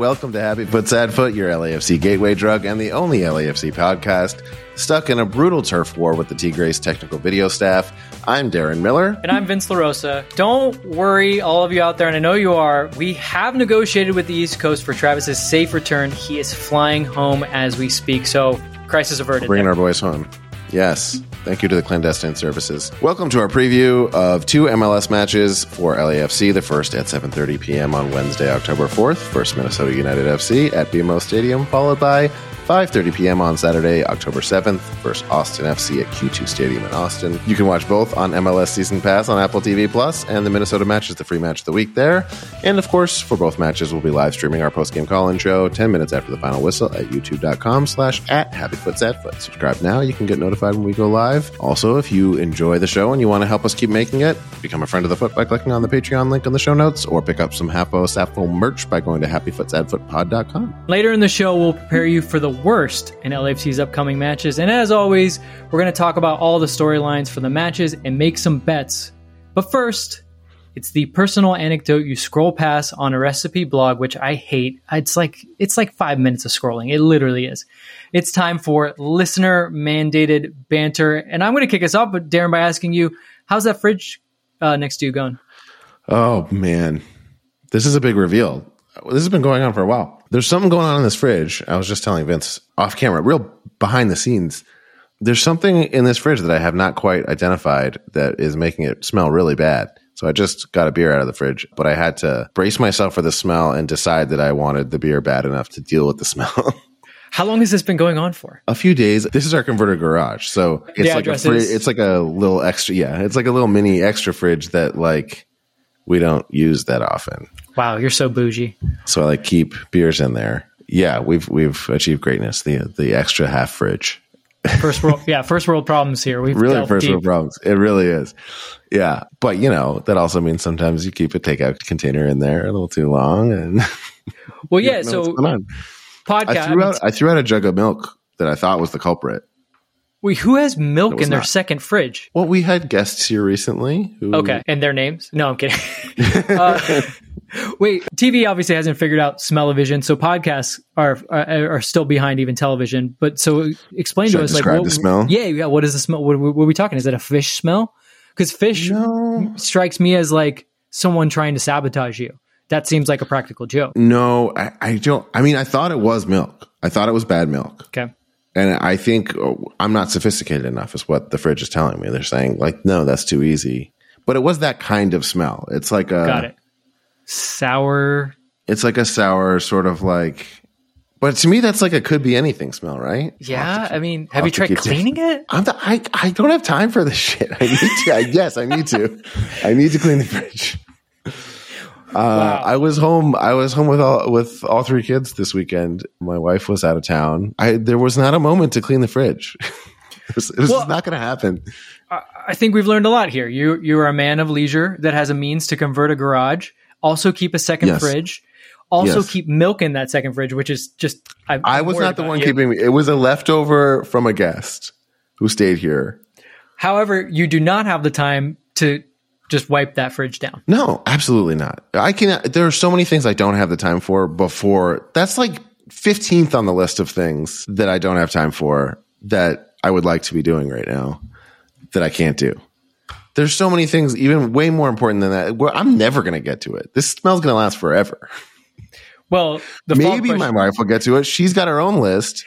Welcome to Happy Foot Sad Foot, your LAFC gateway drug and the only LAFC podcast stuck in a brutal turf war with the Tigres technical video staff. I'm Darren Miller. And I'm Vince LaRosa. Don't worry, all of you out there, and I know you are. We have negotiated with the East Coast for Travis's safe return. He is flying home as we speak, so crisis averted. Bringing there. our boys home. Yes. Thank you to the clandestine services. Welcome to our preview of two MLS matches for LAFC. The first at 7:30 p.m. on Wednesday, October 4th, first Minnesota United FC at BMO Stadium, followed by 5:30 p.m. on Saturday, October 7th, first Austin FC at Q2 Stadium in Austin. You can watch both on MLS Season Pass on Apple TV Plus, and the Minnesota match is the free match of the week there. And of course, for both matches, we'll be live streaming our post-game call-in show 10 minutes after the final whistle at youtube.com slash at happyfootsadfoot. Subscribe now. You can get notified when we go live. Also, if you enjoy the show and you want to help us keep making it, become a friend of the foot by clicking on the Patreon link in the show notes or pick up some HaFoSaFo merch by going to happyfootsadfootpod.com. Later in the show, we'll prepare you for the worst in LAFC's upcoming matches. And as always, we're going to talk about all the storylines for the matches and make some bets. But first, it's the personal anecdote you scroll past on a recipe blog, which I hate. It's like it's like five minutes of scrolling. It literally is. It's time for listener mandated banter, and I'm going to kick us off, Darren, by asking you, how's that fridge uh, next to you going? Oh, man. This is a big reveal. This has been going on for a while. There's something going on in this fridge. I was just telling Vince off camera, real behind the scenes. There's something in this fridge that I have not quite identified that is making it smell really bad. So I just got a beer out of the fridge, but I had to brace myself for the smell and decide that I wanted the beer bad enough to deal with the smell. How long has this been going on for? a few days. This is our converted garage, so it's The like a address fri- is- it's like a little extra. Yeah, it's like a little mini extra fridge that like we don't use that often. Wow, you're so bougie. So I like keep beers in there. Yeah, we've we've achieved greatness. The the extra half fridge. First world, yeah, first world problems here. We've Really, first deep. world problems. It really is. Yeah, but you know that also means sometimes you keep a takeout container in there a little too long, and Well, yeah. don't know what's So podcast. I threw out I threw out a jug of milk that I thought was the culprit. Wait, who has milk in their not. second fridge? Well, we had guests here recently. Who, Okay, and their names? No, I'm kidding. uh, wait, TV obviously hasn't figured out smell-o-vision, so podcasts are, are are still behind even television. But so explain Should to I us, like, describe what, the smell? Yeah, yeah. What is the smell? What, what are we talking? Is it a fish smell? Because fish No. strikes me as like someone trying to sabotage you. That seems like a practical joke. No, I, I don't. I mean, I thought it was milk. I thought it was bad milk. Okay. And I think oh, I'm not sophisticated enough, is what the fridge is telling me. They're saying, like, no, that's too easy. But it was that kind of smell. It's like a, Got it. Sour. it's like a sour sort of like, but to me, that's like a could be anything smell, right? Yeah, I mean, I'll have you tried keep cleaning it? I'm the, I, I don't have time for this shit. I need to. I, yes, I need to. I need to clean the fridge. Uh, I was home. I was home with all with all three kids this weekend. My wife was out of town. I there was not a moment to clean the fridge. it was, it was Well- not going to happen. I think we've learned a lot here. You you are a man of leisure that has a means to convert a garage. Also keep a second Yes. fridge. Also Yes. keep milk in that second fridge, which is just. I'm I was not the one you. keeping. It was a leftover from a guest who stayed here. However, you do not have the time to just wipe that fridge down. No, absolutely not. I can. There are so many things I don't have the time for. Before that's like fifteenth on the list of things that I don't have time for that I would like to be doing right now that I can't do. There's so many things, even way more important than that. Where I'm never going to get to it. This smell's going to last forever. Well, the Maybe my wife will get to it. She's got her own list.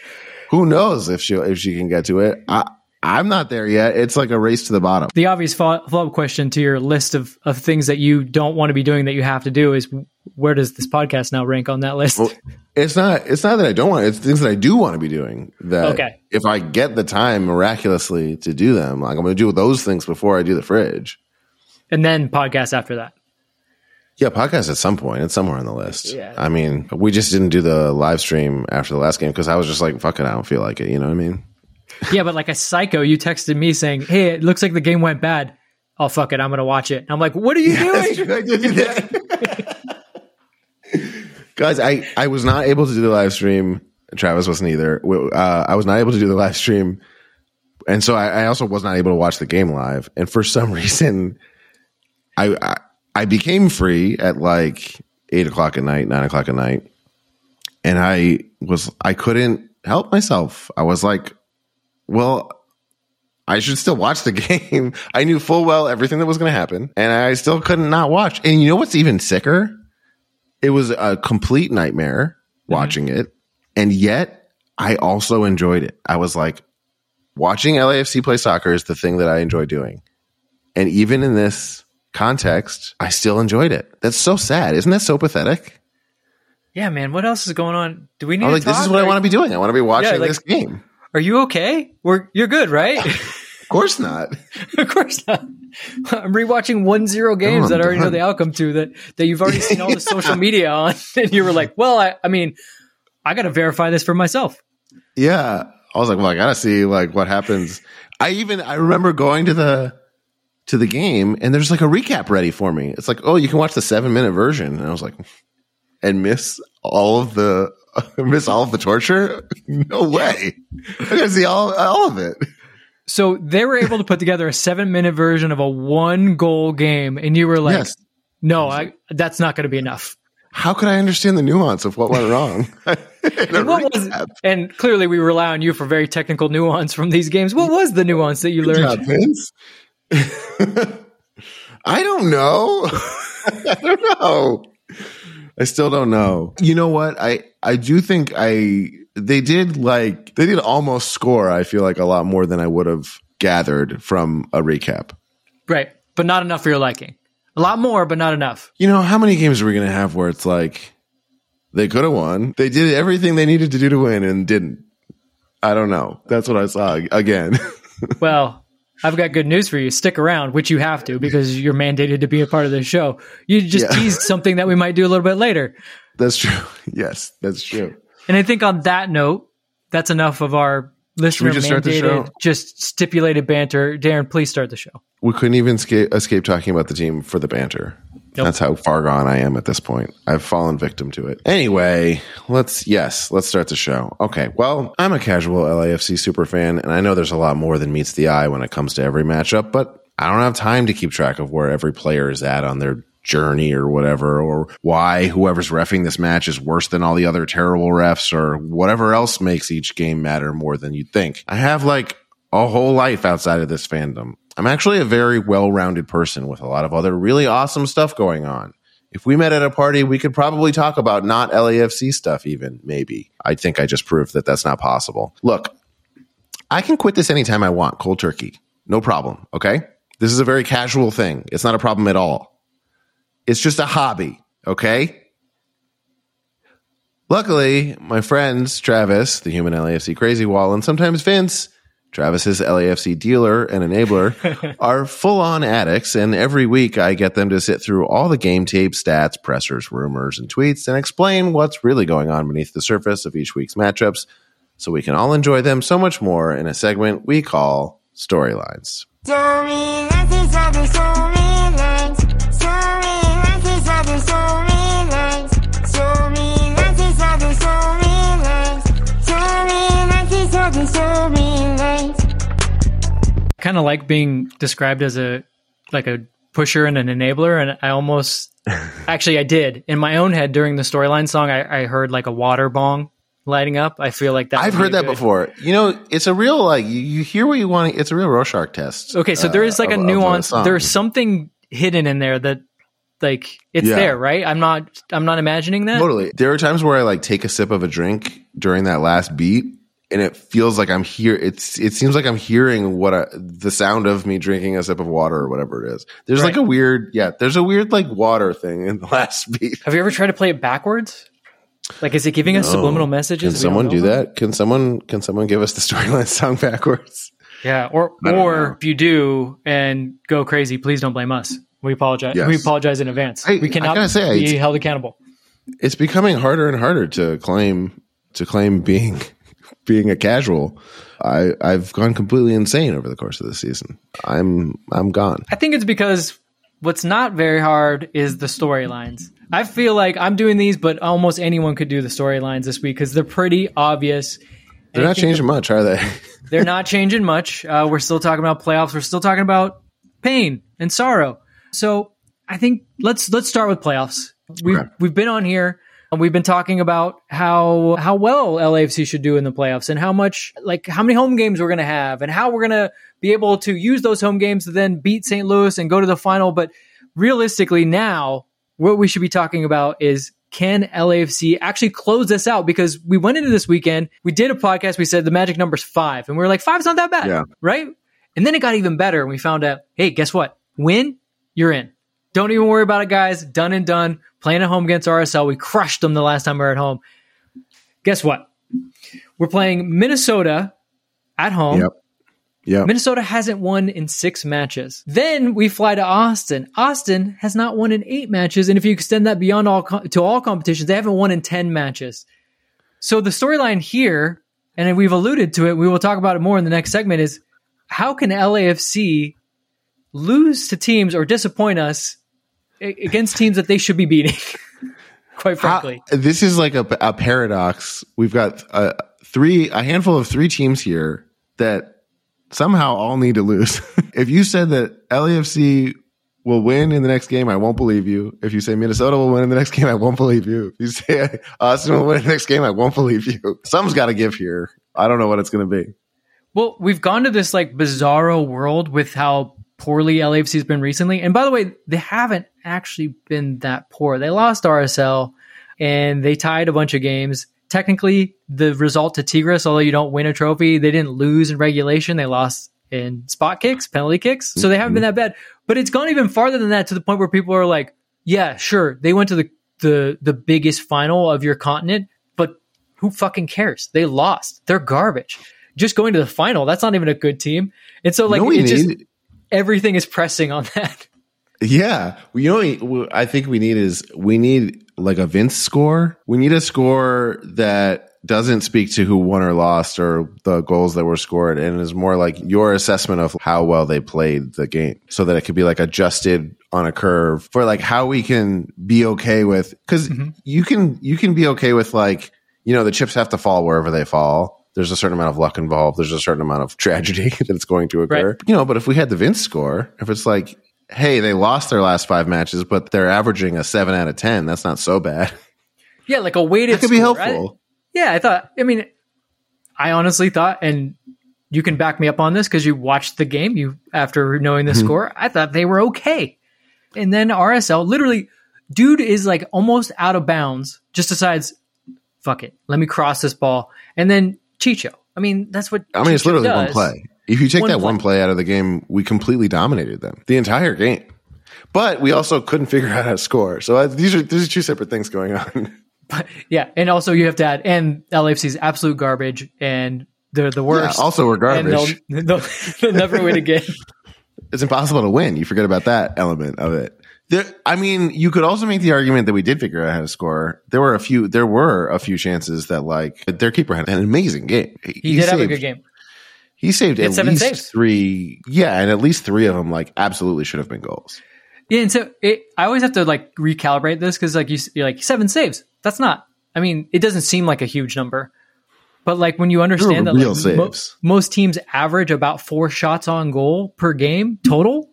Who knows if she if she can get to it? I, I'm not there yet. It's like a race to the bottom. the obvious follow up question to your list of, of things that you don't want to be doing that you have to do is where does this podcast now rank on that list? Well, it's not. It's not that I don't want. it. It's things that I do want to be doing. That Okay. if I get the time miraculously to do them, like I'm going to do those things before I do the fridge. and then podcast after that. Yeah, podcast at some point. It's somewhere on the list. Yeah. I mean, we just didn't do the live stream after the last game because I was just like, "Fuck it, I don't feel like it." You know what I mean? Yeah, but like a psycho, you texted me saying, "Hey, it looks like the game went bad." Oh fuck it, I'm gonna watch it. I'm like, "What are you doing?" I did do that. Guys, I, I was not able to do the live stream. Travis wasn't either. Uh, I was not able to do the live stream. And so I, I also was not able to watch the game live. And for some reason, I, I, I became free at like eight o'clock at night, nine o'clock at night. And I was, I couldn't help myself. I was like, well, I should still watch the game. I knew full well everything that was going to happen, and I still couldn't not watch. And you know what's even sicker? It was a complete nightmare mm-hmm. watching it, and yet I also enjoyed it. I was like, watching LAFC play soccer is the thing that I enjoy doing, and even in this context, I still enjoyed it. That's so sad, isn't that so pathetic? yeah, man. What else is going on? Do we need? I was to like, this is what I want to be doing. I want to be watching like- this game. Are you okay? We're you're good, right? Of course not. of course not. I'm rewatching one zero games that I already know the outcome to that that you've already seen all the social media on, and you were like, "Well, I, I mean, I got to verify this for myself." Yeah. I was like, well, I gotta see like what happens. I even I remember going to the to the game and there's like a recap ready for me. It's like, oh, you can watch the seven minute version. And I was like, and miss all of the miss all of the torture? No way. I gotta see all all of it. So they were able to put together a seven minute version of a one goal game, and you were like, yes. "No, I, that's not going to be enough." How could I understand the nuance of what went wrong? And what was? And clearly, we rely on you for very technical nuance from these games. What was the nuance that you Good learned? job, Vince. I don't know. I don't know. I still don't know. You know what? I I do think I they did like they did almost score. I feel like a lot more than I would have gathered from a recap. Right, but not enough for your liking. A lot more, but not enough. You know how many games are we going to have where it's like they could have won, they did everything they needed to do to win and didn't. I don't know. That's what I saw again. Well, I've got good news for you. Stick around, which you have to because you're mandated to be a part of this show. You just Yeah. teased something that we might do a little bit later. That's true. Yes, that's true. And I think on that note, that's enough of our listener just start the mandated, show? just stipulated banter. Darren, please start the show. We couldn't even escape, escape talking about the team for the banter. Nope. That's how far gone I am at this point. I've fallen victim to it. Anyway, let's yes, let's start the show. Okay. Well, I'm a casual LAFC super fan, and I know there's a lot more than meets the eye when it comes to every matchup, but I don't have time to keep track of where every player is at on their journey or whatever, or why whoever's refing this match is worse than all the other terrible refs, or whatever else makes each game matter more than you'd think. I have like a whole life outside of this fandom. I'm actually a very well rounded person with a lot of other really awesome stuff going on. If we met at a party, we could probably talk about not LAFC stuff, even maybe. I think I just proved that that's not possible. Look, I can quit this anytime I want, cold turkey. No problem. Okay. This is a very casual thing. It's not a problem at all. It's just a hobby. Okay. Luckily, my friends, Travis, the human LAFC crazy wall, and sometimes Vince Travis's LAFC dealer and enabler, are full on addicts. And every week I get them to sit through all the game tape, stats, pressers, rumors, and tweets and explain what's really going on beneath the surface of each week's matchups so we can all enjoy them so much more in a segment we call Storylines. Kind of like being described as a like a pusher and an enabler and i almost actually i did in my own head during the storyline song I, I heard like a water bong lighting up i feel like that I've heard that good- before. You know, it's a real like you, you hear what you want. It's a real Rorschach test. okay so there is uh, like a of- of nuance song. there's something hidden in there that like it's Yeah. there right i'm not i'm not imagining that Totally. There are times where I like take a sip of a drink during that last beat, and it feels like I'm here. It's it seems like I'm hearing what I, the sound of me drinking a sip of water or whatever it is. There's like a weird, yeah. There's a weird like water thing in the last beat. have you ever tried to play it backwards like is it giving us subliminal messages Can someone do that? Can someone can someone give us the storyline song backwards? Yeah, or or know. if you do and go crazy, please don't blame us. We apologize. Yes. We apologize in advance. I- we I cannot gotta say, be held accountable. It's becoming harder and harder to claim to claim being being a casual. I I've gone completely insane over the course of the season. I'm I'm gone. I think it's because what's not very hard is the storylines. I feel like I'm doing these, but almost anyone could do the storylines this week because they're pretty obvious. They're not changing much, are they? They're not changing much. Uh, we're still talking about playoffs. We're still talking about pain and sorrow. So I think let's let's start with playoffs. We've Okay. we've been on here we've been talking about how how well LAFC should do in the playoffs and how much like how many home games we're gonna have and how we're gonna be able to use those home games to then beat St. Louis and go to the final. But realistically, now what we should be talking about is can LAFC actually close this out? Because we went into this weekend, we did a podcast, we said the magic number's five, and we were like, five's not that bad, Yeah. right? And then it got even better, and we found out, hey, guess what? Win, you're in. Don't even worry about it, guys. Done and done. Playing at home against RSL, we crushed them the last time we were at home. Guess what? We're playing Minnesota at home. Yep. Yep. Minnesota hasn't won in six matches. Then we fly to Austin. Austin has not won in eight matches, and if you extend that beyond all to all competitions, they haven't won in ten matches. So the storyline here, and we've alluded to it, we will talk about it more in the next segment, is how can LAFC lose to teams or disappoint us against teams that they should be beating? Quite How- frankly, this is like a, a paradox. We've got uh, three, a handful of three teams here that somehow all need to lose. if you said that LAFC will win in the next game, I won't believe you. If you say Minnesota will win in the next game, I won't believe you. If you say Austin will win in the next game, I won't believe you. Something's got to give here. I don't know what it's going to be. Well, we've gone to this like bizarro world with how poorly LAFC has been recently. And by the way, they haven't actually been that poor. They lost RSL and they tied a bunch of games. Technically, the result to Tigres, although you don't win a trophy, they didn't lose in regulation. They lost in spot kicks, penalty kicks. So they haven't been that bad. But it's gone even farther than that to the point where people are like, yeah, sure, they went to the the the biggest final of your continent, but who fucking cares? They lost. They're garbage. Just going to the final, that's not even a good team. And so like it just everything is pressing on that. Yeah, you know, I think we need is we need like a Vince score. We need a score that doesn't speak to who won or lost or the goals that were scored, and is more like your assessment of how well they played the game, so that it could be like adjusted on a curve for like how we can be okay with because mm-hmm. you can you can be okay with like you know the chips have to fall wherever they fall. There's a certain amount of luck involved. There's a certain amount of tragedy that's going to occur. Right. You know, but if we had the Vince score, if it's like hey, they lost their last five matches, but they're averaging a seven out of 10. That's not so bad. Yeah, like a weighted That could be helpful. I- yeah, I thought. I mean, I honestly thought, and you can back me up on this because you watched the game. You after knowing the Mm-hmm. score, I thought they were okay. And then RSL, literally, dude is like almost out of bounds. Just decides, fuck it, let me cross this ball, and then Chicho. I mean, that's what I mean, it's Chicho literally one play. If you take One that play. one play out of the game, we completely dominated them the entire game. But we also couldn't figure out how to score. So uh, these are these are two separate things going on. Yeah, and also you have to add, and LAFC is absolute garbage, and they're the worst. Yeah, also, we're garbage. they'll, they'll, they'll never win again. it's impossible to win. You forget about that element of it. There, I mean, you could also make the argument that we did figure out how to score. There were a few. There were a few chances that like their keeper had an amazing game. He, did have a good game. He saved at least saves. three. Yeah, and at least three of them like absolutely should have been goals. Yeah, and so it, I always have to like recalibrate this because like you, you're like seven saves. That's not. I mean, it doesn't seem like a huge number, but like when you understand that like, mo- most teams average about four shots on goal per game total.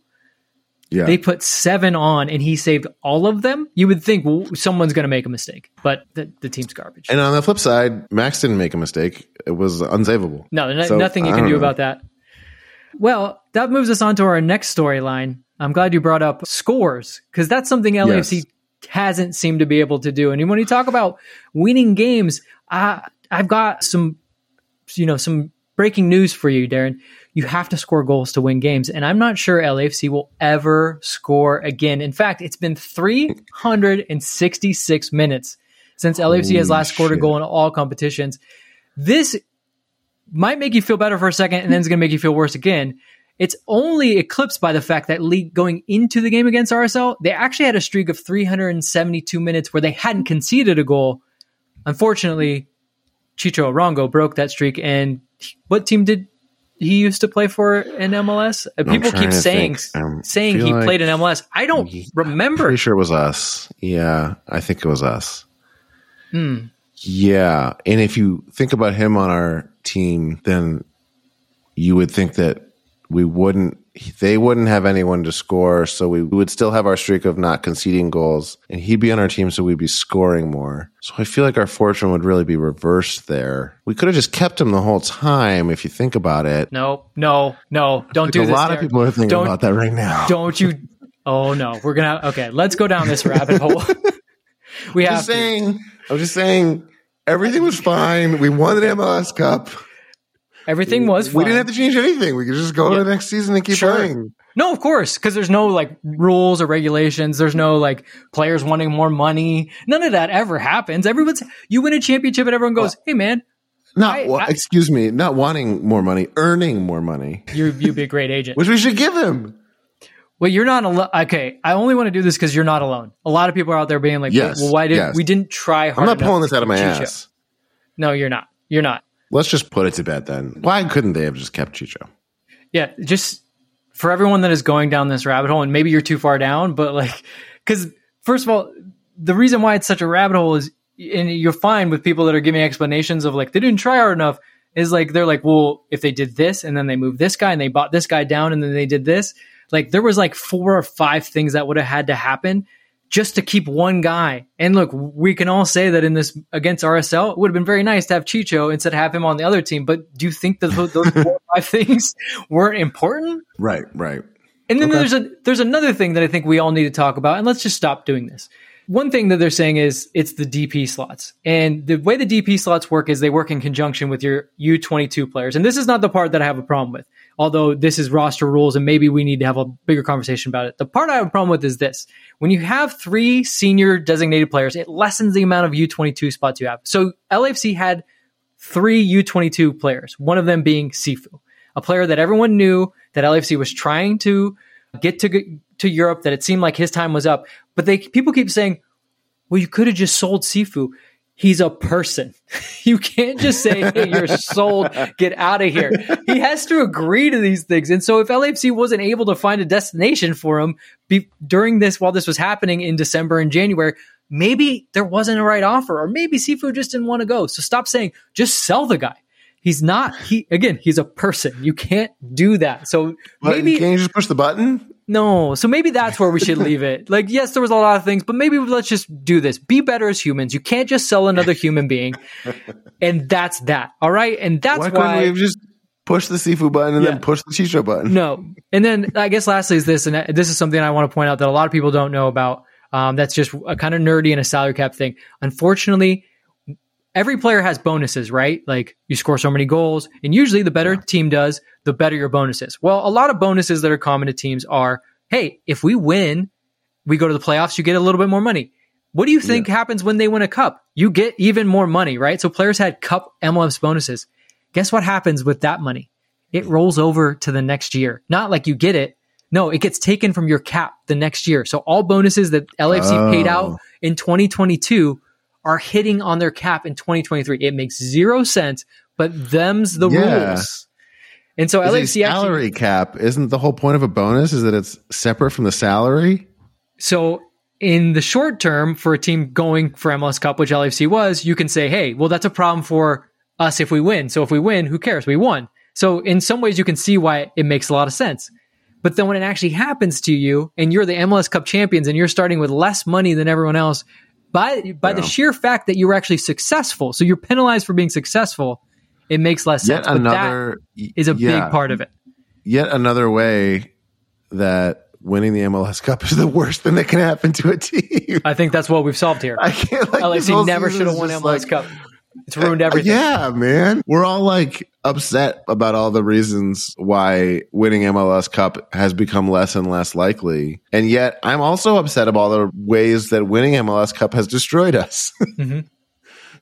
Yeah, They put seven on, and he saved all of them. You would think well, someone's going to make a mistake, but the, the team's garbage. and on the flip side, Max didn't make a mistake. It was unsavable. No, no So, nothing you can do know. about that. Well, that moves us on to our next storyline. I'm glad you brought up scores because that's something LAFC Yes. hasn't seemed to be able to do. And when you talk about winning games, I, I've got some, you know, some breaking news for you, Darren. You have to score goals to win games, and I'm not sure LAFC will ever score again. In fact, it's been 366 minutes since LAFC has Holy last scored a goal in all competitions. This might make you feel better for a second and then it's going to make you feel worse again. It's only eclipsed by the fact that League going into the game against RSL, they actually had a streak of 372 minutes where they hadn't conceded a goal. Unfortunately, Chicho Arango broke that streak. And what team did he used to play for in MLS? Uh, People keep saying saying he like- played in MLS. I don't remember. Pretty sure it was us. Yeah, I think it was us. Hmm. Yeah, and if you think about him on our team, then you would think that we wouldn't. They wouldn't have anyone to score, so we would still have our streak of not conceding goals, and he'd be on our team, so we'd be scoring more. So I feel like our fortune would really be reversed there. We could have just kept him the whole time, if you think about it. No, no, no. Don't do a this. lot of people are thinking Don't- about that right now. Don't you? Oh no, we're gonna. Okay, let's go down this rabbit hole. we I'm have just saying. I'm just saying. Everything was fine. We won the MLS Cup. Everything was. Fine. We didn't have to change anything. We could just go Yeah. to the next season and keep Sure. playing. No, of course, because there's no like rules or regulations. There's no like players wanting more money. None of that ever happens. Everyone's you win a championship and everyone goes, uh, "Hey, man, Not, I- I- excuse me, not wanting more money, earning more money, you you'd be a great agent." which we should give him. Well, you're not alone. Okay, I only want to do this because you're not alone. A lot of people are out there being like, Yes, "Well, why did yes. we didn't try hard?" I'm not pulling this out of my keep Chicho?" ass. No, you're not. You're not. Let's just put it to bed then. Why couldn't they have just kept Chicho? Yeah, just for everyone that is going down this rabbit hole, and maybe you're too far down, but like, because first of all, the reason why it's such a rabbit hole is, and you're fine with people that are giving explanations of like they didn't try hard enough. Is like they're like, well, if they did this and then they moved this guy and they bought this guy down and then they did this, like there was like four or five things that would have had to happen just to keep one guy. And look, we can all say that in this against RSL, it would have been very nice to have Chicho instead of have him on the other team. But do you think that those, those four or five things weren't important? Right, right. And then there's a there's another thing that I think we all need to talk about, and let's just stop doing this. One thing that they're saying is it's the DP slots, and the way the DP slots work is they work in conjunction with your U22 players, and this is not the part that I have a problem with. Although this is roster rules, and maybe we need to have a bigger conversation about it. The part I have a problem with is this: when you have three senior designated players, it lessens the amount of U22 spots you have. So LAFC had three U22 players, one of them being Cifu, a player that everyone knew that LAFC was trying to get to to Europe, that it seemed like his time was up. But they people keep saying, well, you could have just sold Cifu. He's a person. You can't just say, hey, you're sold, get out of here. He has to agree to these things. And so if LAFC wasn't able to find a destination for him be, during this, while this was happening in December and January, maybe there wasn't a right offer, or maybe Cifu just didn't want to go. So stop saying, just sell the guy. He's not, he, again, he's a person. You can't do that. So But maybe, can you just push the button? No. So maybe that's where we should leave it. Like, yes, there was a lot of things, but maybe let's just do this. Be better as humans. You can't just sell another human being. And that's that. All right. And that's Why why. we just push the Cifu button and Yeah. then push the Chicho button? No. And then I guess lastly is this, and this is something I want to point out that a lot of people don't know about. Um, that's just a kind of nerdy and a salary cap thing. Unfortunately, every player has bonuses, right? Like you score so many goals, and usually the better team does, the better your bonuses. Well, a lot of bonuses that are common to teams are, hey, if we win, we go to the playoffs, you get a little bit more money. What do you think happens when they win a cup? You get even more money, right? So players had cup MLS bonuses. Guess what happens with that money? It rolls over to the next year. Not like you get it. No, it gets taken from your cap the next year. So all bonuses that LAFC paid Oh. out in 2022 are hitting on their cap in 2023. It makes zero sense, but them's the Yeah. rules. And so LAFC actually, salary cap isn't the whole point of a bonus is that it's separate from the salary? So in the short term, for a team going for MLS Cup, which LAFC was, you can say, hey, well, that's a problem for us if we win. So if we win, who cares? We won. So in some ways, you can see why it makes a lot of sense. But then when it actually happens to you and you're the MLS Cup champions and you're starting with less money than everyone else, by by the sheer fact that you were actually successful, so you're penalized for being successful, it makes less Yet sense. But another that is a yeah. big part of it. Yet another way that winning the MLS Cup is the worst thing that can happen to a team. I think that's what we've solved here. I can't like LAFC never should have won MLS like- Cup. It's ruined everything. Yeah, man. We're all like upset about all the reasons why winning MLS Cup has become less and less likely. And yet I'm also upset about all the ways that winning MLS Cup has destroyed us. Mhm.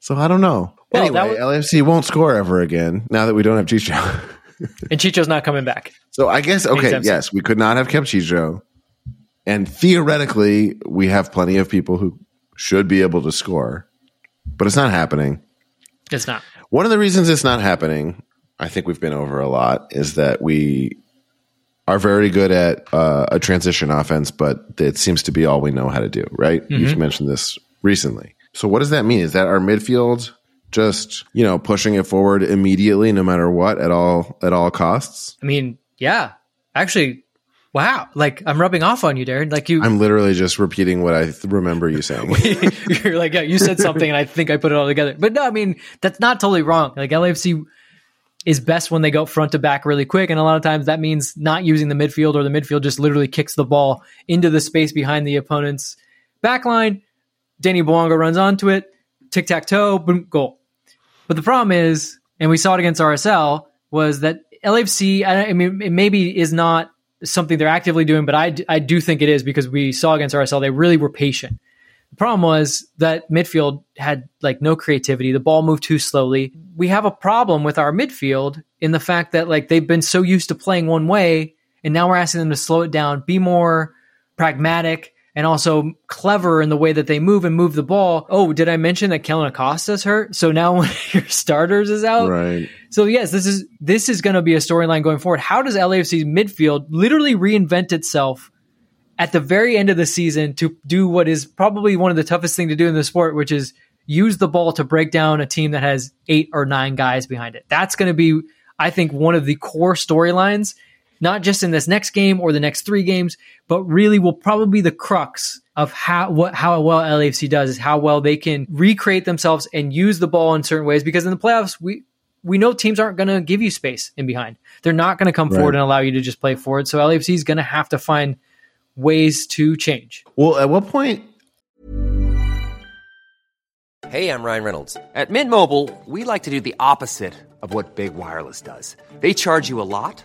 so I don't know. Well, anyway, LAFC won't score ever again now that we don't have Chicho. And Chicho's not coming back. so I guess, okay, yes, we could not have kept Chicho. And theoretically, we have plenty of people who should be able to score, but it's not happening. It's not. One of the reasons it's not happening, I think we've been over a lot, is that we are very good at uh, a transition offense, but it seems to be all we know how to do, right? You've mentioned this recently. So what does that mean? Is that our midfield just, you know, pushing it forward immediately no matter what at all at all costs? I mean, yeah. Actually, wow. Like I'm rubbing off on you, Darren. Like you I'm literally just repeating what I th- remember you saying. you're like, yeah, you said something and I think I put it all together. But no, I mean, that's not totally wrong. Like LAFC is best when they go front to back really quick. And a lot of times that means not using the midfield or the midfield just literally kicks the ball into the space behind the opponent's back line. Denis Bouanga runs onto it, tic tac toe, boom, goal. But the problem is, and we saw it against RSL, was that LAFC, I, I mean, it maybe is not something they're actively doing, but I, d- I do think it is because we saw against RSL, they really were patient. The problem was that midfield had like no creativity. The ball moved too slowly. We have a problem with our midfield in the fact that like they've been so used to playing one way, and now we're asking them to slow it down, be more pragmatic, and also clever in the way that they move and move the ball. Oh, did I mention that Kellyn Acosta's hurt? So now one of your starters is out. right. So yes, this is this is going to be a storyline going forward. How does LAFC's midfield literally reinvent itself at the very end of the season to do what is probably one of the toughest thing to do in the sport, which is use the ball to break down a team that has eight or nine guys behind it. That's going to be, I think, one of the core storylines, not just in this next game or the next three games, but really will probably be the crux of how what how well LAFC does is how well they can recreate themselves and use the ball in certain ways. Because in the playoffs, we we know teams aren't going to give you space in behind. They're not going to come forward and allow you to just play forward. So LAFC is going to have to find ways to change. Well, at what point Hey, I'm Ryan Reynolds. At Mint Mobile, we like to do the opposite of what Big Wireless does. They charge you a lot,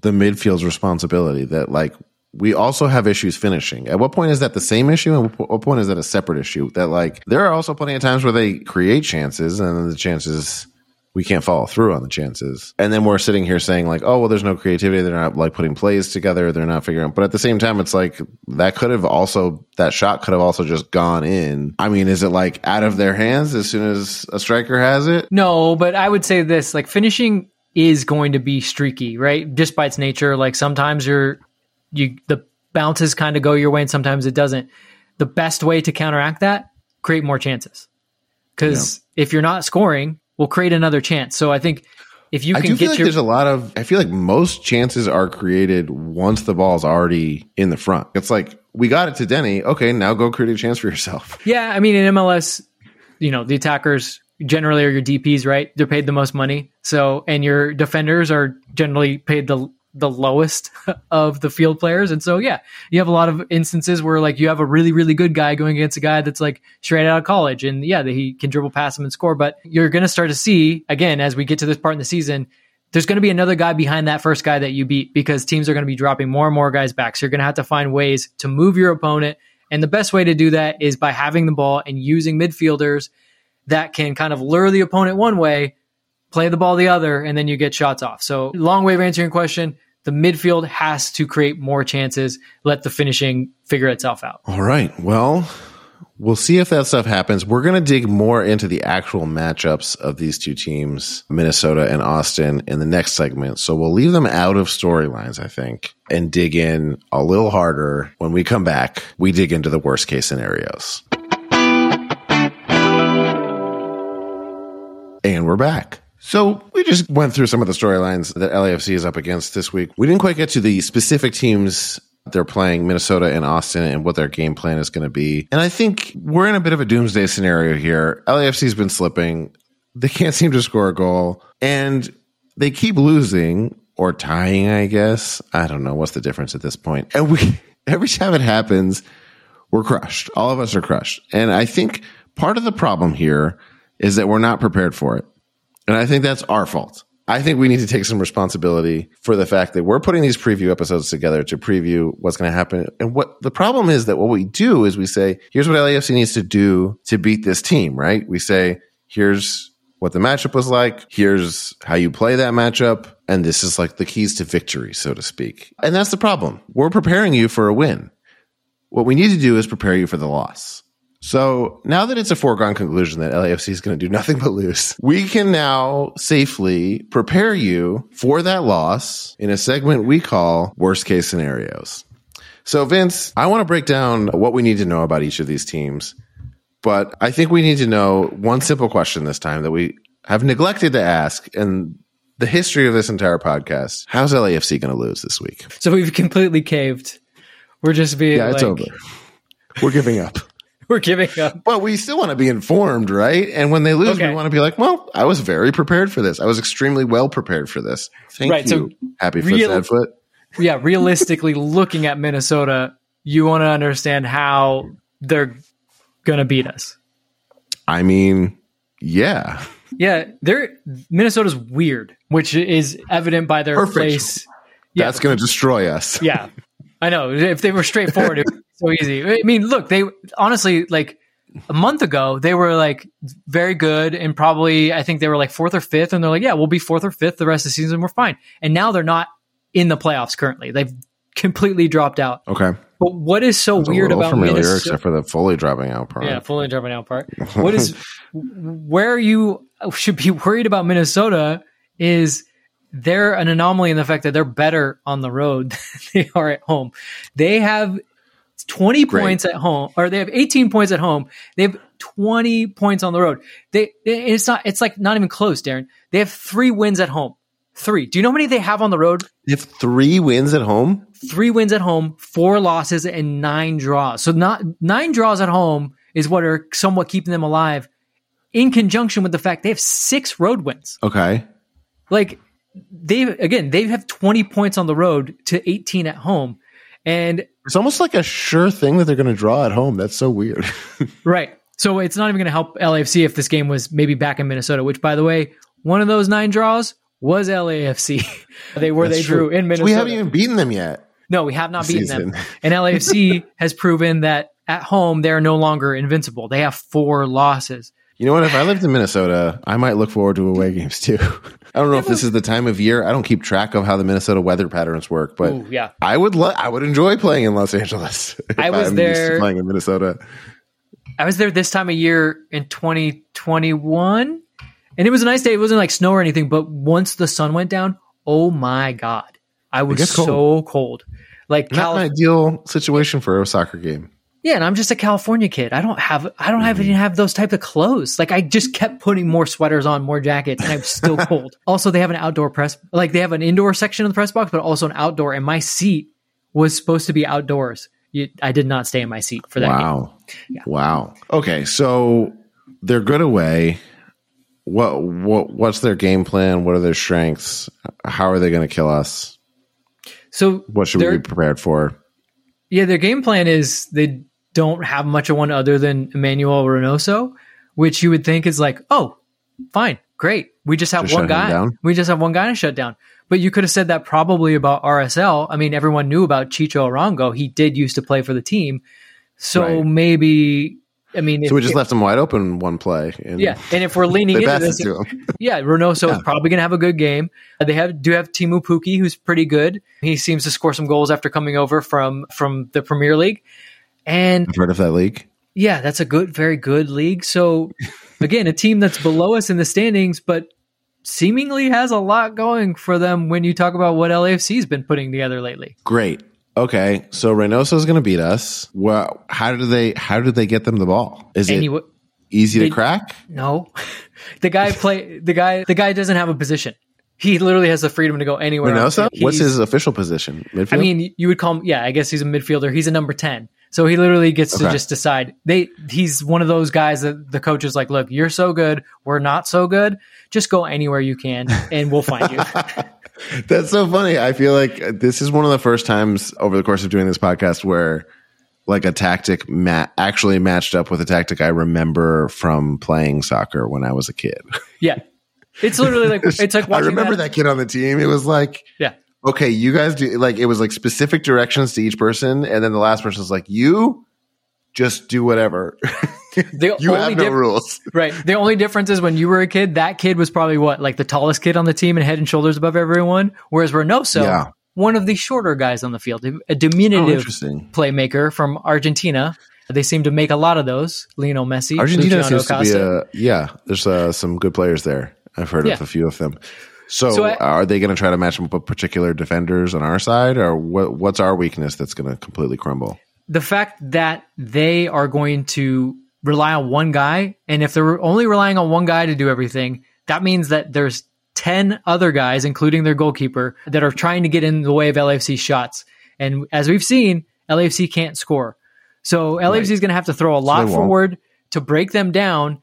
the midfield's responsibility that like we also have issues finishing. At what point is that the same issue and what point is that a separate issue? That like there are also plenty of times where they create chances and then the chances we can't follow through on the chances. And then we're sitting here saying like oh well there's no creativity. They're not like putting plays together. They're not figuring out but at the same time it's like that could have also that shot could have also just gone in. I mean is it like out of their hands as soon as a striker has it? No, but I would say this like finishing is going to be streaky, right? Just by its nature. Like sometimes you're you the bounces kind of go your way and sometimes it doesn't. The best way to counteract that, create more chances. Because yeah. if you're not scoring, we'll create another chance. So I think if you can I do get feel like your there's a lot of I feel like most chances are created once the ball's already in the front. It's like we got it to Denny. Okay, now go create a chance for yourself. Yeah, I mean in MLS, you know, the attackers generally are your DPs, right? They're paid the most money. So and your defenders are generally paid the the lowest of the field players. And so, yeah, you have a lot of instances where like you have a really, really good guy going against a guy that's like straight out of college. And yeah, he can dribble past him and score. But you're going to start to see, again, as we get to this part in the season, there's going to be another guy behind that first guy that you beat because teams are going to be dropping more and more guys back. So you're going to have to find ways to move your opponent. And the best way to do that is by having the ball and using midfielders that can kind of lure the opponent one way, play the ball the other, and then you get shots off. So long way of answering your question the midfield has to create more chances, let the finishing figure itself out. All right. Well, we'll see if that stuff happens. We're going to dig more into the actual matchups of these two teams, Minnesota and Austin, in the next segment. So we'll leave them out of storylines, I think, and dig in a little harder when we come back. We dig into the worst case scenarios. And we're back. So we just went through some of the storylines that LAFC is up against this week. We didn't quite get to the specific teams they're playing Minnesota and Austin and what their game plan is going to be. And I think we're in a bit of a doomsday scenario here. LAFC's been slipping. They can't seem to score a goal and they keep losing or tying, I guess. I don't know what's the difference at this point. And we every time it happens, we're crushed. All of us are crushed. And I think part of the problem here is that we're not prepared for it. And I think that's our fault. I think we need to take some responsibility for the fact that we're putting these preview episodes together to preview what's going to happen. And what the problem is that what we do is we say, here's what LAFC needs to do to beat this team, right? We say, here's what the matchup was like. Here's how you play that matchup. And this is like the keys to victory, so to speak. And that's the problem. We're preparing you for a win. What we need to do is prepare you for the loss. So now that it's a foregone conclusion that LAFC is going to do nothing but lose, we can now safely prepare you for that loss in a segment we call worst case scenarios. So Vince, I want to break down what we need to know about each of these teams, but I think we need to know one simple question this time that we have neglected to ask and the history of this entire podcast. How's LAFC going to lose this week? So we've completely caved. We're just being Yeah, it's like, over. We're giving up. We're giving up. But we still want to be informed, right? And when they lose, Okay. we want to be like, well, I was very prepared for this. I was extremely well prepared for this. Thank Right, so you. Happy foot, real- sad foot. Yeah, realistically looking at Minnesota, you want to understand how they're going to beat us. I mean, yeah. Yeah, they're Minnesota's weird, which is evident by their Perfect. face. Yeah. That's going to destroy us. Yeah, I know. If they were straightforward, it so easy. I mean, look, they honestly like a month ago they were like very good and probably I think they were like fourth or fifth, and they're like, yeah, we'll be fourth or fifth the rest of the season. We're fine. And now they're not in the playoffs currently. They've completely dropped out. Okay. But what is so a weird about familiar, Minnesota? except for the fully dropping out part. Yeah, fully dropping out part. What is where you should be worried about Minnesota is they're an anomaly in the fact that they're better on the road than they are at home. They have 20 Great. points at home or they have 18 points at home. They have 20 points on the road. They it's not it's like not even close, Darren. They have 3 wins at home. 3. Do you know how many they have on the road? They have three wins at home. three wins at home, four losses, and nine draws. So not nine draws at home is what are somewhat keeping them alive. In conjunction with the fact they have six road wins. Okay. Like they again, they have 20 points on the road to 18 at home. And It's almost like a sure thing that they're going to draw at home. That's so weird. right. So it's not even going to help LAFC if this game was maybe back in Minnesota, which by the way, one of those nine draws was LAFC. they were That's they drew true. in So Minnesota. we haven't even beaten them yet. No, we have not beaten season. them. And LAFC has proven that at home they're no longer invincible. They have four losses. You know what? If I lived in Minnesota, I might look forward to away games too. I don't know if this is the time of year. I don't keep track of how the Minnesota weather patterns work, but Ooh, yeah. I would lo- I would enjoy playing in Los Angeles. I was I'm there- playing in Minnesota. I was there this time of year in 2021 And it was a nice day. It wasn't like snow or anything, but once the sun went down, oh my god, I was gets so cold. cold. Like Not an ideal situation for a soccer game. Yeah, and I'm just a California kid. I don't have I don't have mm-hmm. even have those type of clothes. Like I just kept putting more sweaters on, more jackets, and I'm still cold. Also, they have an outdoor press like they have an indoor section of the press box, but also an outdoor. And my seat was supposed to be outdoors. You, I did not stay in my seat for that. Wow. Wow. Okay, so they're good away. What what what's their game plan? What are their strengths? How are they going to kill us? So What should we be prepared for? Yeah, their game plan is they don't have much of one other than Emmanuel Reynoso, which you would think is like, oh, fine, great. We just have Just one guy. We just have one guy to shut down. But you could have said that probably about RSL. I mean, everyone knew about Chicho Arango. He did used to play for the team. So Right. maybe, I mean, So we just if- left them wide open one play. And yeah, and if we're leaning into this, him. yeah, Reynoso is probably going to have a good game. Uh, They have do have Teemu Pukki, who's pretty good. He seems to score some goals after coming over from from the Premier League, and I've heard of that league. yeah, that's a good, very good league. So again, a team that's below us in the standings, but seemingly has a lot going for them when you talk about what LAFC's been putting together lately. Great. Okay, so Reynoso is going to beat us. Well, how do they how do they get them the ball? Is And it easy they- to crack? No, the guy play the guy the guy doesn't have a position. He literally has the freedom to go anywhere. Reynoso? What's his official position? Midfield? I mean, you would call him. Yeah, I guess he's a midfielder. He's a number ten, so he literally gets to just decide. They he's one of those guys that the coach is like, look, you're so good, we're not so good. Just go anywhere you can, and we'll find you. That's so funny. I feel like this is one of the first times over the course of doing this podcast where like a tactic ma- actually matched up with a tactic I remember from playing soccer when I was a kid. yeah, it's literally like it's like I remember that kid on the team. It was like, Yeah, okay, you guys do like it was like specific directions to each person, and then the last person was like, you just do whatever. the you only have no rules. Right. The only difference is when you were a kid, that kid was probably what, like the tallest kid on the team and head and shoulders above everyone. Whereas Reynoso, Yeah. one of the shorter guys on the field, a Oh, diminutive interesting. playmaker from Argentina. They seem to make a lot of those. Lionel Messi, Argentina Luciano seems to be a yeah. There's uh, some good players there. I've heard Yeah. of a few of them. So, So I- are they going to try to match them up with particular defenders on our side, or what? What's our weakness that's going to completely crumble? the fact that they are going to rely on one guy, and if they're only relying on one guy to do everything, that means that there's 10 other guys, including their goalkeeper, that are trying to get in the way of LAFC shots. And as we've seen, LAFC can't score. So LAFC is going to have to throw a lot won't. forward to break them down.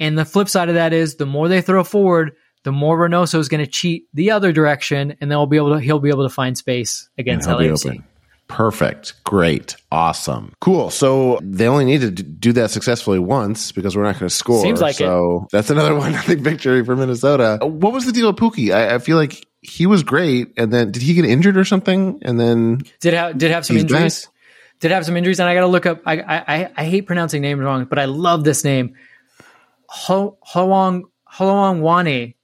And the flip side of that is the more they throw forward, the more Reynoso is going to cheat the other direction, and they'll be able to he'll be able to find space against He'll LAFC. open. Perfect. Great. Awesome. Cool. So they only need to do that successfully once because we're not going to score. Seems like so that's another one nothing victory for Minnesota. What was the deal with Pukki? I, I feel like he was great, and then did he get injured or something? And then Did have did have some He's injuries. Did have some injuries, and I got to look up. I, I I I hate pronouncing names wrong, but I love this name. Ho Hoang Hoang Wane.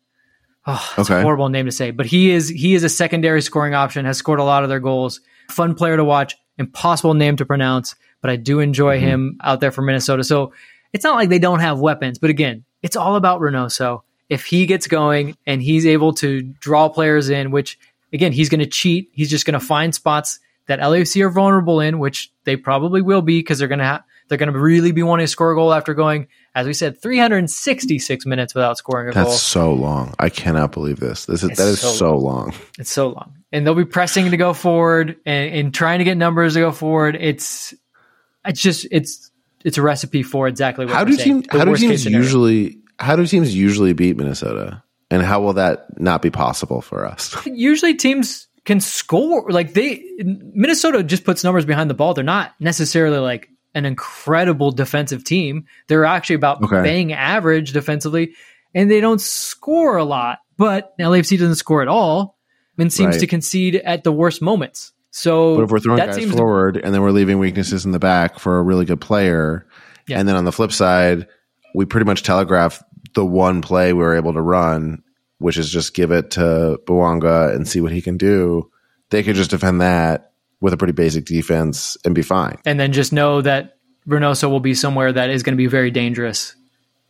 Oh, it's Okay. a horrible name to say, but he is he is a secondary scoring option. Has scored a lot of their goals. Fun player to watch. Impossible name to pronounce, but I do enjoy Mm-hmm. him out there for Minnesota. So it's not like they don't have weapons, but again, it's all about Reynoso. If he gets going and he's able to draw players in, which again he's going to cheat, he's just going to find spots that LAFC are vulnerable in, which they probably will be because they're going to have they're going to really be wanting to score a goal after going, as we said, 366 minutes without scoring a goal. that's so long. I cannot believe this. This is It's that is so so, long. It's so long. And they'll be pressing to go forward and, and trying to get numbers to go forward. It's it's just it's it's a recipe for exactly what How we're do teams? How do teams usually? How do teams usually beat Minnesota? And how will that not be possible for us? usually teams can score like they Minnesota just puts numbers behind the ball. They're not necessarily like an incredible defensive team. They're actually about Okay. bang average defensively, and they don't score a lot. But LAFC doesn't score at all and seems Right. to concede at the worst moments. So But if we're throwing that guys seems to- forward and then we're leaving weaknesses in the back for a really good player, Yeah. and then on the flip side, we pretty much telegraph the one play we were able to run, which is just give it to Bouanga and see what he can do. They could just defend that with a pretty basic defense and be fine. and then just know that Reynoso will be somewhere that is going to be very dangerous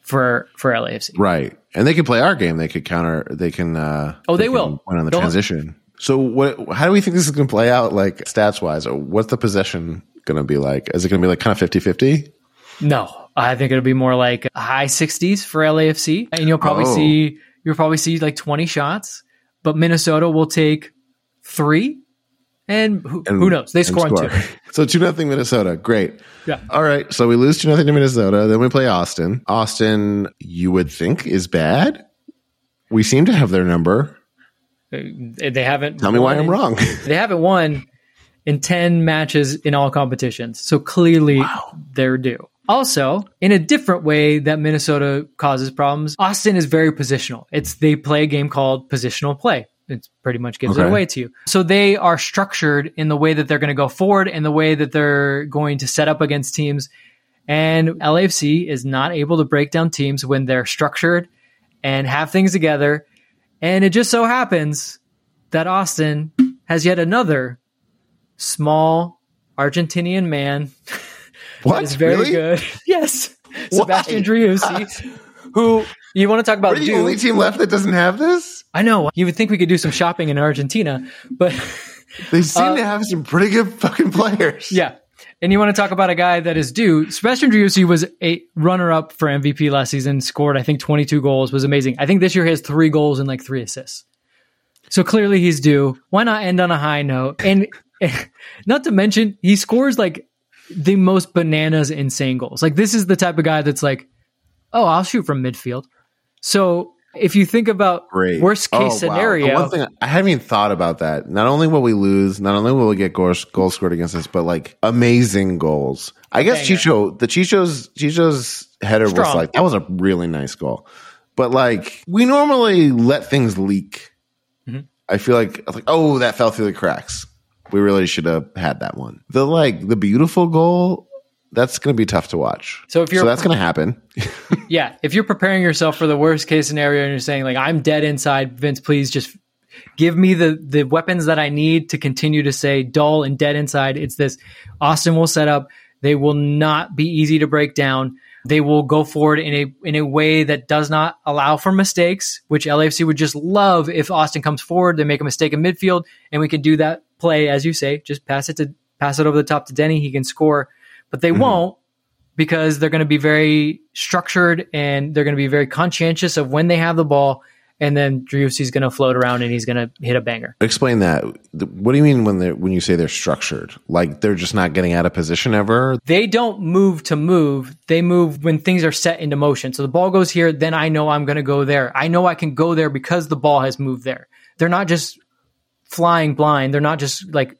for for LAFC. Right. And they can play our game. They could counter. They can. Uh, Oh, they can will. win on the They'll- transition. So what? How do we think this is going to play out? Like stats wise, or what's the possession going to be like? Is it going to be like kind of 50-50? No, I think it'll be more like high 60s for LAFC, and you'll probably Oh. see you'll probably see like 20 shots, but Minnesota will take three, and who, And- who knows? They score on two. so two nothing Minnesota. Great. Yeah. All right. So we lose two nothing to Minnesota. Then we play Austin. Austin, you would think is bad. We seem to have their number. Uh, they haven't. Tell me why I'm wrong. They haven't won in 10 matches in all competitions. So clearly they're due. Also, in a different way that Minnesota causes problems, Austin is very positional. It's they play a game called positional play. It pretty much gives it away to you. So they are structured in the way that they're going to go forward and the way that they're going to set up against teams. And LAFC is not able to break down teams when they're structured and have things together. And it just so happens that Austin has yet another small Argentinian man what? that is very Really? good. yes. Sebastian? Driussi, who you want to talk about We're the dude. only team left that doesn't have this. I know. You would think we could do some shopping in Argentina, but They seem to have some pretty good fucking players. Uh, yeah. And you want to talk about a guy that is due. Sebastian Driussi was a runner up for MVP last season, scored, I think, 22 goals, was amazing. I think this year he has three goals and like three assists. So clearly he's due. Why not end on a high note? And not to mention, he scores like the most bananas insane goals. Like this is the type of guy that's like, oh, I'll shoot from midfield. So if you think about Great. worst case Oh, scenario, The one thing I haven't even thought about that. Not only will we lose, not only will we get goals, goals scored against us, but like amazing goals. I guess Banger. Chicho, the Chicho's Chicho's header was like that was a really nice goal. But like we normally let things leak. Mm-hmm. I feel like I like, oh, that fell through the cracks. We really should have had that one. The like the beautiful goal. That's going to be tough to watch. So if you're- so that's going to happen. yeah, if you're preparing yourself for the worst case scenario and you're saying like I'm dead inside, Vince, please just give me the the weapons that I need to continue to say dull and dead inside. It's this Austin will set up. They will not be easy to break down. They will go forward in a in a way that does not allow for mistakes, which LAFC would just love if Austin comes forward, they make a mistake in midfield, and we can do that play, as you say, just pass it to pass it over the top to Denny, he can score. But they mm-hmm. won't because they're going to be very structured and they're going to be very conscientious of when they have the ball. And then Driussi's going to float around and he's going to hit a banger. Explain that. What do you mean when they when you say they're structured? Like they're just not getting out of position ever? They don't move to move. They move when things are set into motion. So the ball goes here, then I know I'm going to go there. I know I can go there because the ball has moved there. They're not just flying blind. They're not just like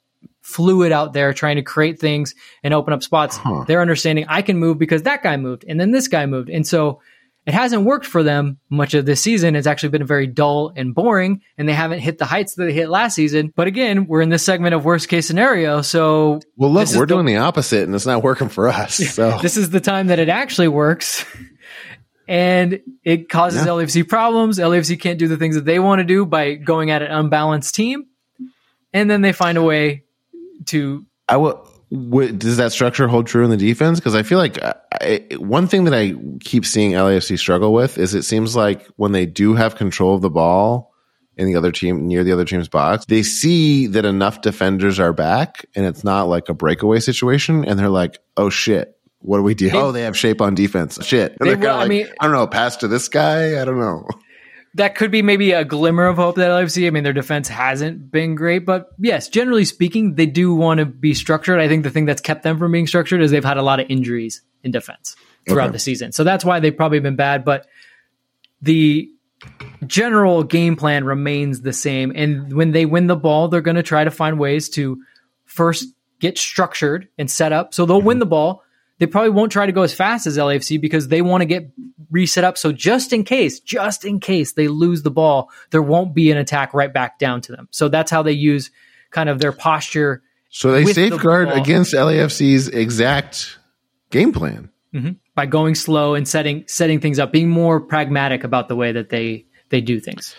fluid out there trying to create things and open up spots. They're understanding I can move because that guy moved and then this guy moved. And so it hasn't worked for them much of this season. It's actually been very dull and boring, and they haven't hit the heights that they hit last season. But again, we're in this segment of worst case scenario. So Well, look, we're the- doing the opposite, and it's not working for us. So this is the time that it actually works. And it causes Yeah. LAFC problems. LFC can't do the things that they want to do by going at an unbalanced team. And then they find a way to I will. What, does that structure hold true in the defense? Because I feel like I, one thing that I keep seeing LAFC struggle with is it seems like when they do have control of the ball in the other team near the other team's box, they see that enough defenders are back, and it's not like a breakaway situation, and they're like, "Oh shit." What do we do? oh, they have shape on defense. Shit. And They they're I mean- I don't know. Pass to this guy. I don't know. That could be maybe a glimmer of hope that LAFC. I mean, their defense hasn't been great, but yes, generally speaking, they do want to be structured. I think the thing that's kept them from being structured is they've had a lot of injuries in defense throughout Okay. the season. So that's why they've probably been bad, but the general game plan remains the same. And when they win the ball, they're going to try to find ways to first get structured and set up. So they'll win the ball. They probably won't try to go as fast as LAFC because they want to get reset up. So just in case, just in case they lose the ball, there won't be an attack right back down to them. So that's how they use kind of their posture So they With the safeguard against LAFC's exact game plan. Mm-hmm. by going slow and setting setting things up, being more pragmatic about the way that they they do things.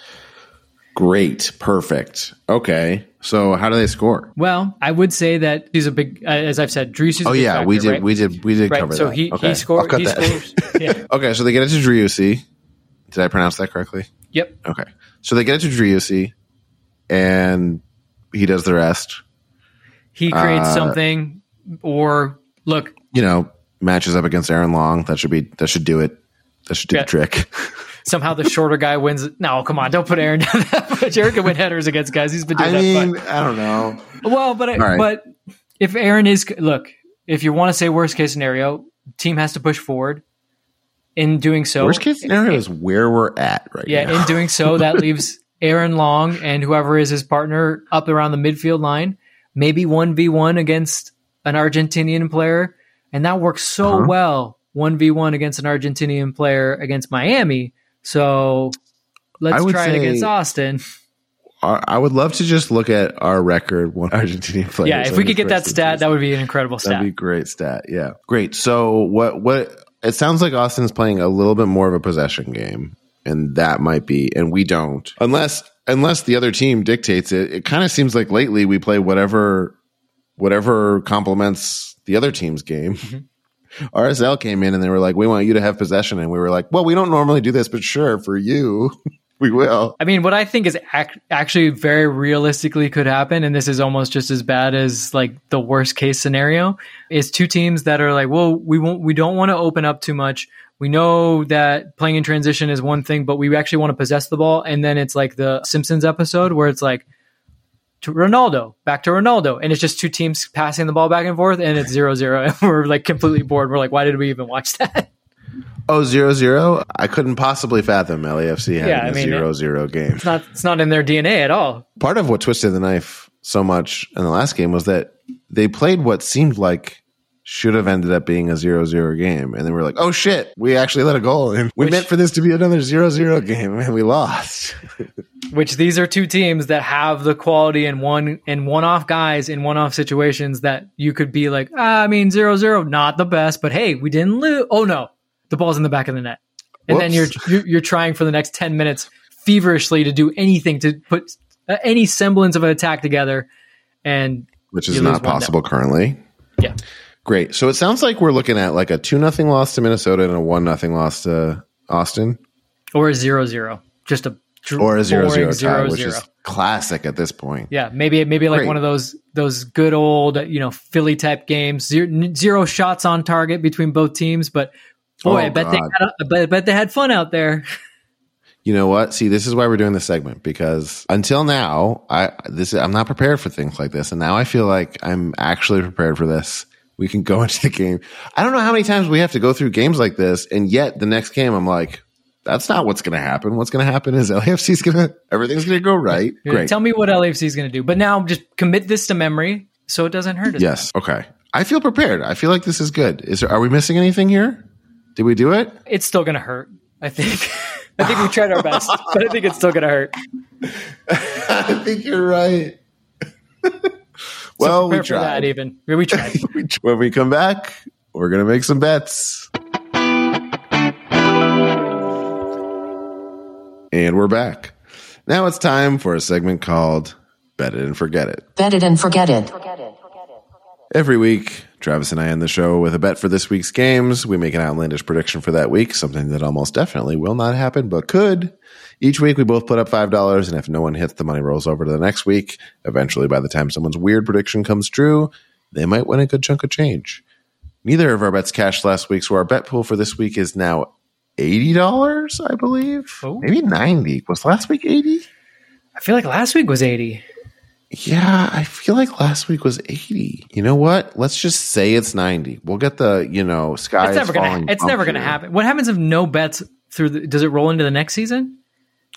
Great. Perfect. Okay. So how do they score? Well, I would say that he's a big, uh, as I've said, Driussi. Oh yeah, we did, right? we did, we did Right, cover so that. he- he okay. scored- I'll cut he that. scores- yeah. okay, so they get it to Driussi. Did I pronounce that correctly? Yep. Okay. So they get it to Driussi, and he does the rest. He creates Uh, something, or look, You know, matches up against Aaron Long. That should be that should do it. That should do Yeah. the trick. somehow the shorter guy wins. No, come on, don't put Aaron down that much. Aaron can win headers against guys. He's been doing I that. mean, but- I don't know. Well, but right. but if Aaron is look, if you want to say worst case scenario, team has to push forward. In doing so, Worst case scenario is where we're at right now. yeah, now. in doing so, that leaves Aaron Long and whoever is his partner up around the midfield line, maybe one v one against an Argentinian player, and that works so Uh-huh. well one v one against an Argentinian player against Miami. So let's try it against Austin. I would love to just look at our record one Argentinian players. yeah, if we could get that stat, season. that would be an incredible stat. That'd be a great stat. Yeah. Great. So what what it sounds like Austin's playing a little bit more of a possession game. And that might be and we don't. Unless unless the other team dictates it. It kind of seems like lately we play whatever whatever complements the other team's game. Mm-hmm. RSL came in and they were like, "We want you to have possession," and we were like, "Well, we don't normally do this, but sure, for you, we will." I mean, what I think is ac- actually very realistically could happen, and this is almost just as bad as like the worst case scenario, is two teams that are like, well, we won't, we don't want to open up too much. We know that playing in transition is one thing, but we actually want to possess the ball, and then it's like the Simpsons episode where it's like to Ronaldo, back to Ronaldo, and it's just two teams passing the ball back and forth, and it's zero zero, and we're like completely bored. We're like, why did we even watch that? Oh, zero zero. I couldn't possibly fathom LAFC having Yeah, I a mean, zero zero game. It's not, it's not in their DNA at all. part of what twisted the knife so much in the last game was that they played what seemed like should have ended up being a 0-0 game. And then we are like oh shit we actually let a goal. And we Which- meant for this to be another 0-0 game and we lost. Which these are two teams that have the quality and one and one off guys in one off situations that you could be like, ah, I mean, zero zero, not the best, but hey, we didn't lose. Oh no, the ball's in the back of the net, and then you're, you're trying for the next ten minutes feverishly to do anything to put uh, any semblance of an attack together, and which is not 1-0. possible currently. Yeah, great so it sounds like we're looking at like a 2 nothing loss to Minnesota and a 1 nothing loss to Austin or a zero zero, just a dr- or a 0-0 tie zero which zero. is classic at this point Yeah, maybe maybe like Great. one of those those good old you know Philly type games. Zero, zero shots on target between both teams, but boy, Oh, I bet they had, I bet, I bet they had fun out there. You know what? See, this is why we're doing this segment because until now, I this I'm not prepared for things like this, and now I feel like I'm actually prepared for this. We can go into the game. I don't know how many times we have to go through games like this, and yet the next game, I'm like, that's not what's going to happen. What's going to happen is LAFC's going to everything's going to go right. Great. Tell me what LAFC is going to do, but now just commit this to memory so it doesn't hurt us. yes. Okay. I feel prepared. I feel like this is good. Is there, are we missing anything here? Did we do it? It's still going to hurt. I think. I think we tried our best, but I think it's still going to hurt. I think you're right. Well, we Prepare for that tried. even. We tried. when we come back, we're going to make some bets. And we're back. Now it's time for a segment called Bet It and Forget It. Bet it and forget it. forget it. Every week, Travis and I end the show with a bet for this week's games. We make an outlandish prediction for that week, something that almost definitely will not happen, but could. Each week, we both put up $5, and if no one hits, the money rolls over to the next week. Eventually, by the time someone's weird prediction comes true, they might win a good chunk of change. Neither of our bets cashed last week, so our bet pool for this week is now $80, I believe. Oh. Maybe 90 Was last week 80 I feel like last week was 80. Yeah, I feel like last week was 80. You know what? Let's just say it's 90. We'll get the, you know, sky It's never going to. It's never going to happen. What happens if no bets through? The, does it roll into the next season?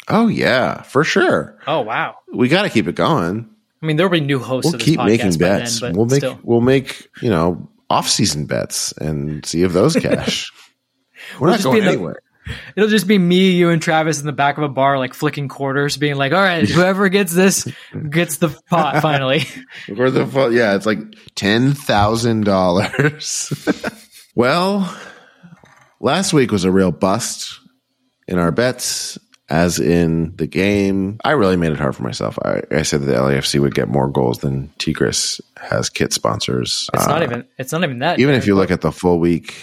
Oh, yeah, for sure. Oh wow. We got to keep it going. I mean, there'll be new hosts. We'll of keep podcast making bets. Then, we'll make still. we'll make, you know, off-season bets and see if those cash. We're We'll not just going be the- anywhere. It'll just be me, you, and Travis in the back of a bar, like flicking quarters, being like, "All right, whoever gets this gets the pot." Finally, Or the yeah, it's like ten thousand dollars. well, last week was a real bust in our bets. as in the game. I really made it hard for myself. I, I said that the LAFC would get more goals than Tigres has kit sponsors. It's not Uh, even. It's not even that. even if you look at the full week,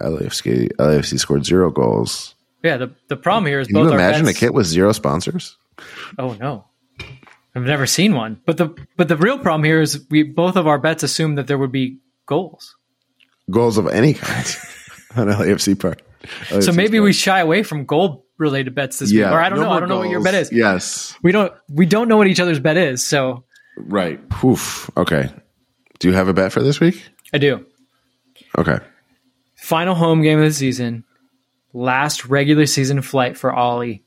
LAFC LAFC scored zero goals. yeah, the the problem here is Can both you our imagine a kit with zero sponsors? Oh no, I've never seen one. But the but the real problem here is we both of our bets assumed that there would be goals. Goals of any kind on LAFC part. so maybe part. we shy away from goal related bets this week. Or I don't no know. I don't know what your bet is. Yes, We don't we don't know what each other's bet is. So right. Oof. Okay. Do you have a bet for this week? I do. Okay. Final home game of the season. Last regular season flight for Ollie.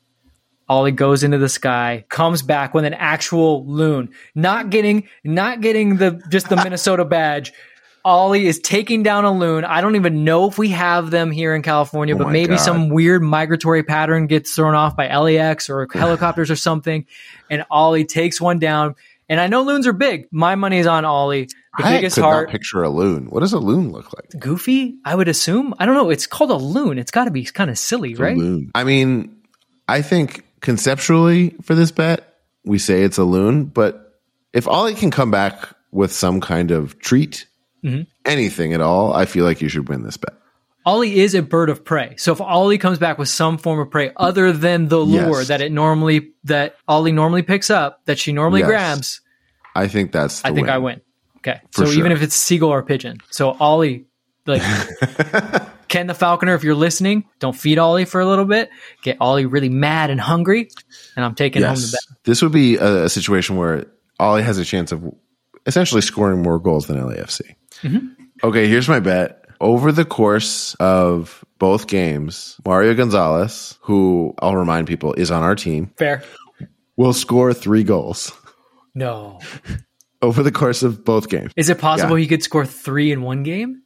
Ollie goes into the sky, comes back with an actual loon. Not getting not getting the just the Minnesota badge. Ollie is taking down a loon. I don't even know if we have them here in California, Oh but maybe God. some weird migratory pattern gets thrown off by LAX or helicopters or something. And Ollie takes one down. And I know loons are big. My money is on Ollie. The I biggest could heart. not picture a loon. What does a loon look like? Goofy, I would assume. I don't know. It's called a loon. It's got to be kind of silly, right? A loon. I mean, I think conceptually for this bet, we say it's a loon, but if Ollie can come back with some kind of treat, Mhm. anything at all, I feel like you should win this bet. Ollie is a bird of prey. So if Ollie comes back with some form of prey other than the lure Yes. that it normally that Ollie normally picks up, that she normally Yes. grabs, I think that's. The I think. I win. Okay. For so even if it's seagull or pigeon. So Ollie, like Ken the Falconer, if you're listening, don't feed Ollie for a little bit. Get Ollie really mad and hungry, and I'm taking home the bet. This would be a, a situation where Ollie has a chance of essentially scoring more goals than LAFC. Mm-hmm. Okay, here's my bet. Over the course of both games, Mario Gonzalez, who I'll remind people is on our team, Fair. will score three goals No. over the course of both games. Is it possible Yeah. he could score three in one game?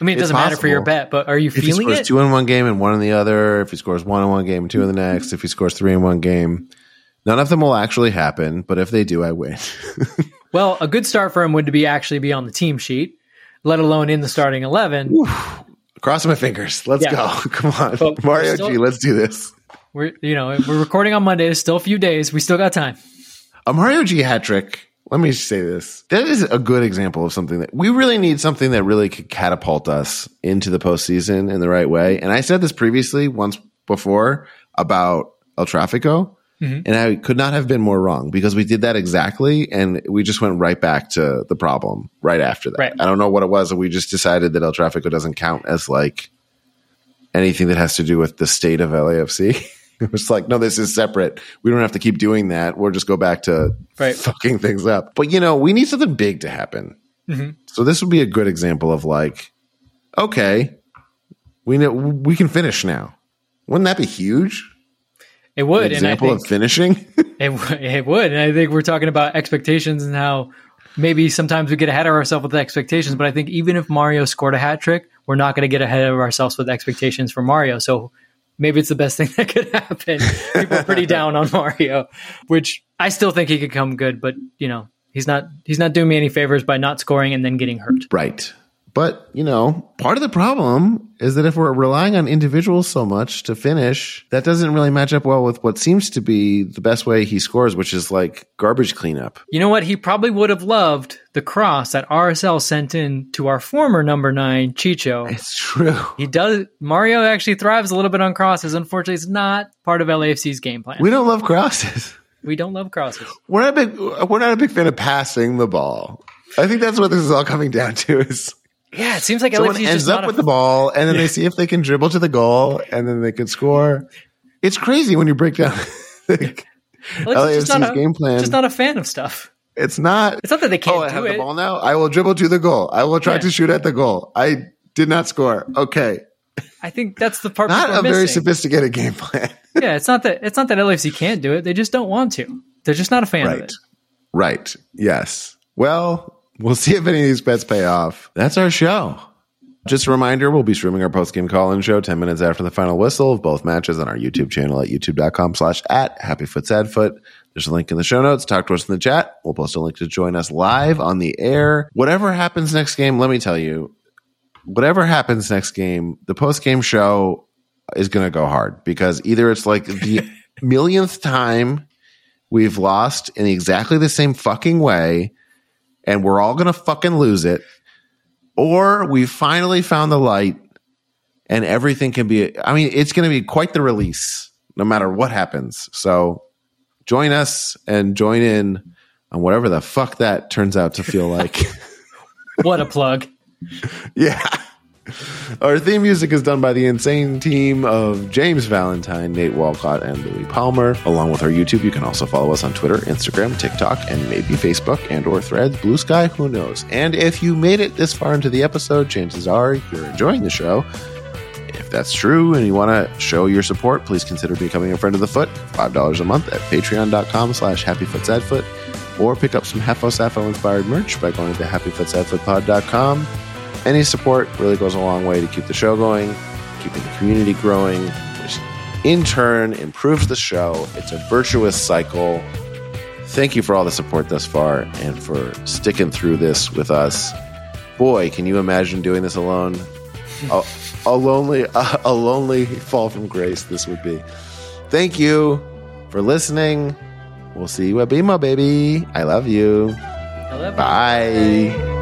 I mean, it It's doesn't matter for your bet, but are you If he feeling scores it? two in one game and one in the other, if he scores one in one game and two in the next, if he scores three in one game, none of them will actually happen. But if they do, I win. Well, a good start for him would be actually be on the team sheet, let alone in the starting eleven. Cross my fingers. Let's Yeah. go. Come on, But Mario still- G. Let's do this. We're you know we're recording on Monday. There's still a few days. We still got time. A Mario G hat trick. Let me say this. That is a good example of something that we really need something that really could catapult us into the postseason in the right way. And I said this previously once before about El Trafico, Mhm. and I could not have been more wrong because we did that exactly, and we just went right back to the problem right after that. Right. I don't know what it was, we just decided that El Trafico doesn't count as like anything that has to do with the state of LAFC. It was like, no, this is separate. We don't have to keep doing that. We'll just go back to Right. fucking things up. But you know, we need something big to happen. Mhm. So this would be a good example of like, okay, we know we can finish now. Wouldn't that be huge? It would. An example I of finishing. it, w- it would. And I think we're talking about expectations and how maybe sometimes we get ahead of ourselves with expectations. But I think even if Mario scored a hat trick, we're not going to get ahead of ourselves with expectations for Mario. So maybe it's the best thing that could happen. People are pretty down on Mario, which I still think he could come good, but you know, he's not he's not doing me any favors by not scoring and then getting hurt. right. But you know, part of the problem is that if we're relying on individuals so much to finish, that doesn't really match up well with what seems to be the best way he scores, which is like garbage cleanup. You know what? He probably would have loved the cross that RSL sent in to our former number nine, Chicho. It's true. He does. Mario actually thrives a little bit on crosses. Unfortunately, it's not part of LAFC's game plan. We don't love crosses. We don't love crosses. We're not a big we're not a big fan of passing the ball. I think that's what this is all coming down to is Yeah, it seems like someone ends up with a, the ball and then they see if they can dribble to the goal and then they can score. It's crazy when you break down like, LAFC's a- game plan. Just not a fan of stuff. it's not It's not that they can't Oh, I do have it. the ball now. I will dribble to the goal. I will try Yeah. to shoot at the goal. I did not score. Okay. I think that's the part. Not a very sophisticated game plan. yeah, it's not that it's not that LAFC can't do it. They just don't want to. They're just not a fan of Right. it. Right. Yes. Well, we'll see if any of these bets pay off. That's our show. Just a reminder, we'll be streaming our post-game call-in show 10 minutes after the final whistle of both matches on our YouTube channel at youtube.com slash at happyfootsadfoot. There's a link in the show notes. Talk to us in the chat. We'll post a link to join us live on the air. Whatever happens next game, let me tell you, whatever happens next game, the post-game show is going to go hard because either it's like the millionth time we've lost in exactly the same fucking way, and we're all gonna fucking lose it, or we finally found the light, and everything can be. I mean, it's gonna be quite the release, no matter what happens. So, join us and join in on whatever the fuck that turns out to feel like. What a plug. Yeah. Our theme music is done by the insane team of James Valentine, Nate Walcott, and Louis Palmer. Along with our YouTube, you can also follow us on Twitter, Instagram, TikTok, and maybe Facebook and or Threads, Blue Sky, who knows. And if you made it this far into the episode, chances are you're enjoying the show. If that's true and you want to show your support, please consider becoming a friend of the foot. $5 a month at patreon.com slash happyfootsadfoot or pick up some HaFoSaFo inspired merch by going to happyfootsadfootpod.com. Any support really goes a long way to keep the show going, keeping the community growing, which in turn improves the show. It's a virtuous cycle. Thank you for all the support thus far and for sticking through this with us. Boy, can you imagine doing this alone? a, a lonely, a, a lonely fall from grace this would be. Thank you for listening. We'll see you at BMO, baby. I love you. I love you.